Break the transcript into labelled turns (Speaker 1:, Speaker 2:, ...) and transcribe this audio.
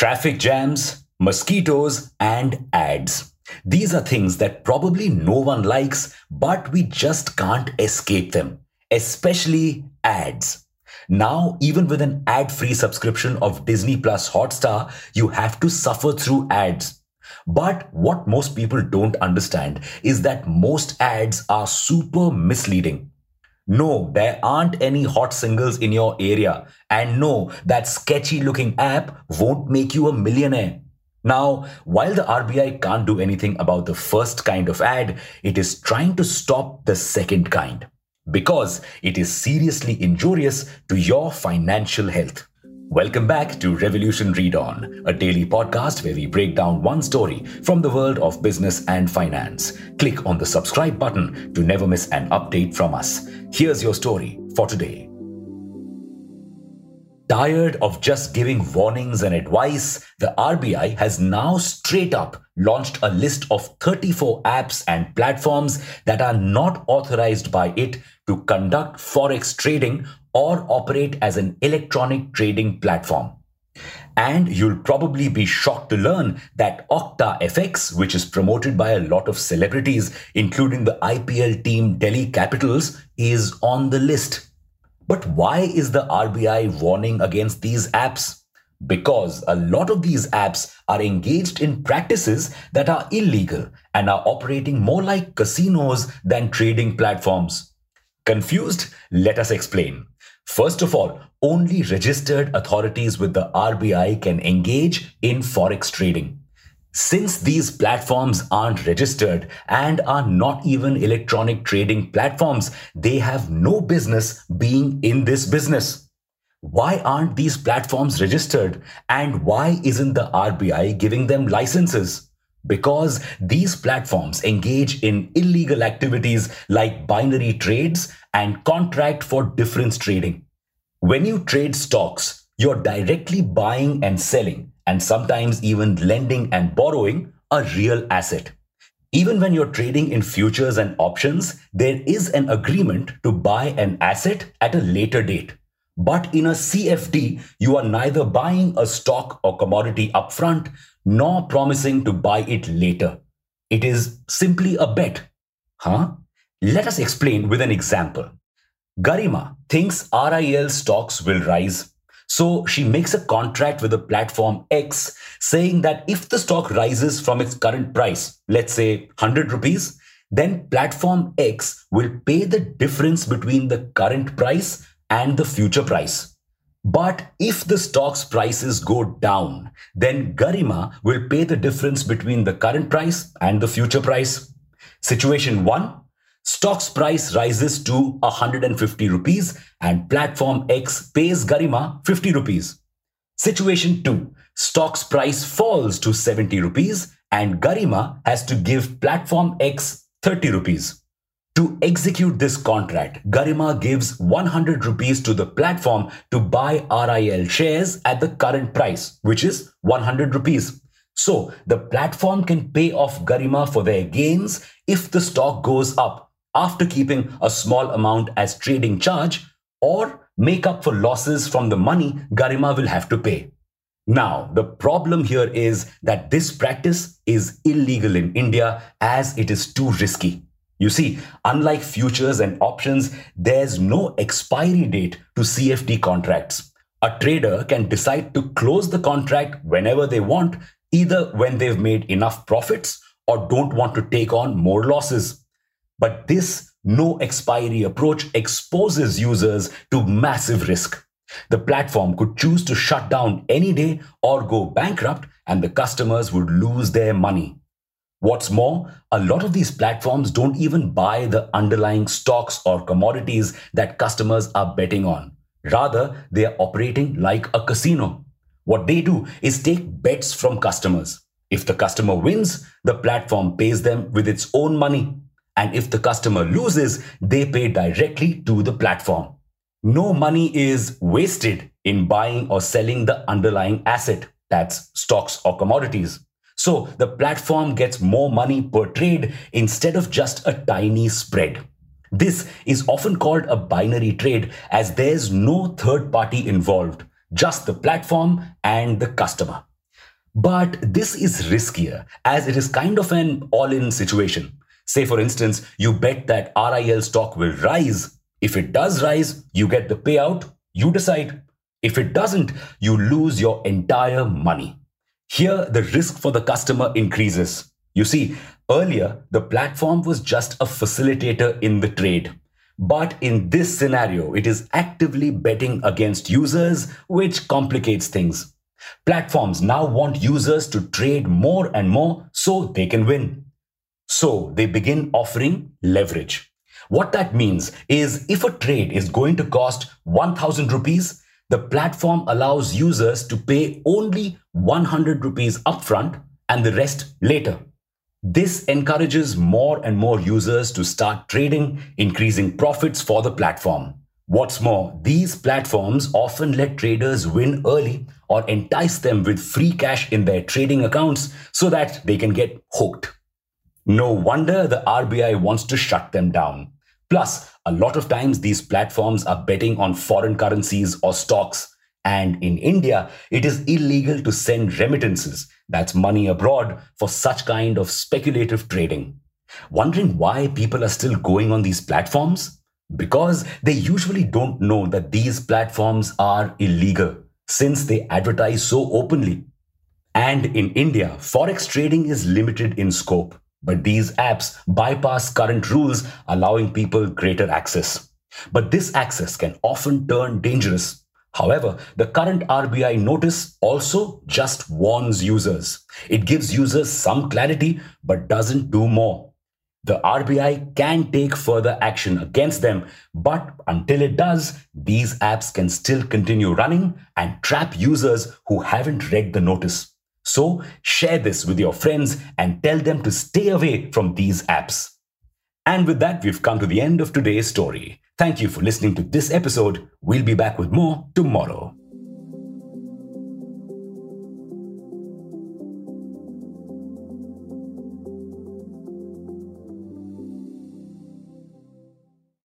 Speaker 1: Traffic jams, mosquitoes, and ads. These are things that probably no one likes, but we just can't escape them, especially ads. Now, even with an ad free subscription of Disney Plus Hotstar, you have to suffer through ads. But what most people don't understand is that most ads are super misleading. No, there aren't any hot singles in your area. And no, that sketchy looking app won't make you a millionaire. Now, while the RBI can't do anything about the first kind of ad, it is trying to stop the second kind because it is seriously injurious to your financial health. Welcome back to Revolution Read On, a daily podcast where we break down one story from the world of business and finance. Click on the subscribe button to never miss an update from us. Here's your story for today. Tired of just giving warnings and advice, the RBI has now straight up launched a list of 34 apps and platforms that are not authorized by it to conduct forex trading or operate as an electronic trading platform. And you'll probably be shocked to learn that OctaFX, which is promoted by a lot of celebrities, including the IPL team Delhi Capitals, is on the list. But why is the RBI warning against these apps? Because a lot of these apps are engaged in practices that are illegal and are operating more like casinos than trading platforms. Confused? Let us explain. First of all, only registered authorities with the RBI can engage in forex trading. Since these platforms aren't registered and are not even electronic trading platforms, they have no business being in this business. Why aren't these platforms registered and why isn't the RBI giving them licenses? Because these platforms engage in illegal activities like binary trades and contract for difference trading. When you trade stocks, you're directly buying and selling and sometimes even lending and borrowing a real asset. Even when you're trading in futures and options, there is an agreement to buy an asset at a later date. But in a CFD, you are neither buying a stock or commodity upfront nor promising to buy it later. It is simply a bet. Huh? Let us explain with an example. Garima thinks RIL stocks will rise so she makes a contract with the platform X saying that if the stock rises from its current price, let's say 100 rupees, then platform X will pay the difference between the current price and the future price. But if the stock's prices go down, then Garima will pay the difference between the current price and the future price. Situation 1 Stock's price rises to 150 rupees and platform X pays Garima 50 rupees. Situation 2. Stock's price falls to 70 rupees and Garima has to give platform X 30 rupees. To execute this contract, Garima gives 100 rupees to the platform to buy RIL shares at the current price, which is 100 rupees. So the platform can pay off Garima for their gains if the stock goes up after keeping a small amount as trading charge or make up for losses from the money Garima will have to pay. Now, the problem here is that this practice is illegal in India as it is too risky. You see, unlike futures and options, there's no expiry date to CFD contracts. A trader can decide to close the contract whenever they want, either when they've made enough profits or don't want to take on more losses. But this no expiry approach exposes users to massive risk. The platform could choose to shut down any day or go bankrupt, and the customers would lose their money. What's more, a lot of these platforms don't even buy the underlying stocks or commodities that customers are betting on. Rather, they are operating like a casino. What they do is take bets from customers. If the customer wins, the platform pays them with its own money. And if the customer loses, they pay directly to the platform. No money is wasted in buying or selling the underlying asset, that's stocks or commodities. So the platform gets more money per trade instead of just a tiny spread. This is often called a binary trade as there's no third party involved, just the platform and the customer. But this is riskier as it is kind of an all in situation. Say, for instance, you bet that RIL stock will rise. If it does rise, you get the payout, you decide. If it doesn't, you lose your entire money. Here, the risk for the customer increases. You see, earlier, the platform was just a facilitator in the trade. But in this scenario, it is actively betting against users, which complicates things. Platforms now want users to trade more and more so they can win. So they begin offering leverage. What that means is if a trade is going to cost 1000 rupees, the platform allows users to pay only 100 rupees upfront and the rest later. This encourages more and more users to start trading, increasing profits for the platform. What's more, these platforms often let traders win early or entice them with free cash in their trading accounts so that they can get hooked. No wonder the RBI wants to shut them down. Plus, a lot of times these platforms are betting on foreign currencies or stocks. And in India, it is illegal to send remittances, that's money abroad, for such kind of speculative trading. Wondering why people are still going on these platforms? because they usually don't know that these platforms are illegal since they advertise so openly. And in India, forex trading is limited in scope, but these apps bypass current rules, allowing people greater access. But this access can often turn dangerous. However, the current RBI notice also just warns users. It gives users some clarity, but doesn't do more the RBI can take further action against them, but until it does, these apps can still continue running and trap users who haven't read the notice. So, share this with your friends and tell them to stay away from these apps. And with that, we've come to the end of today's story. Thank you for listening to this episode. We'll be back with more tomorrow.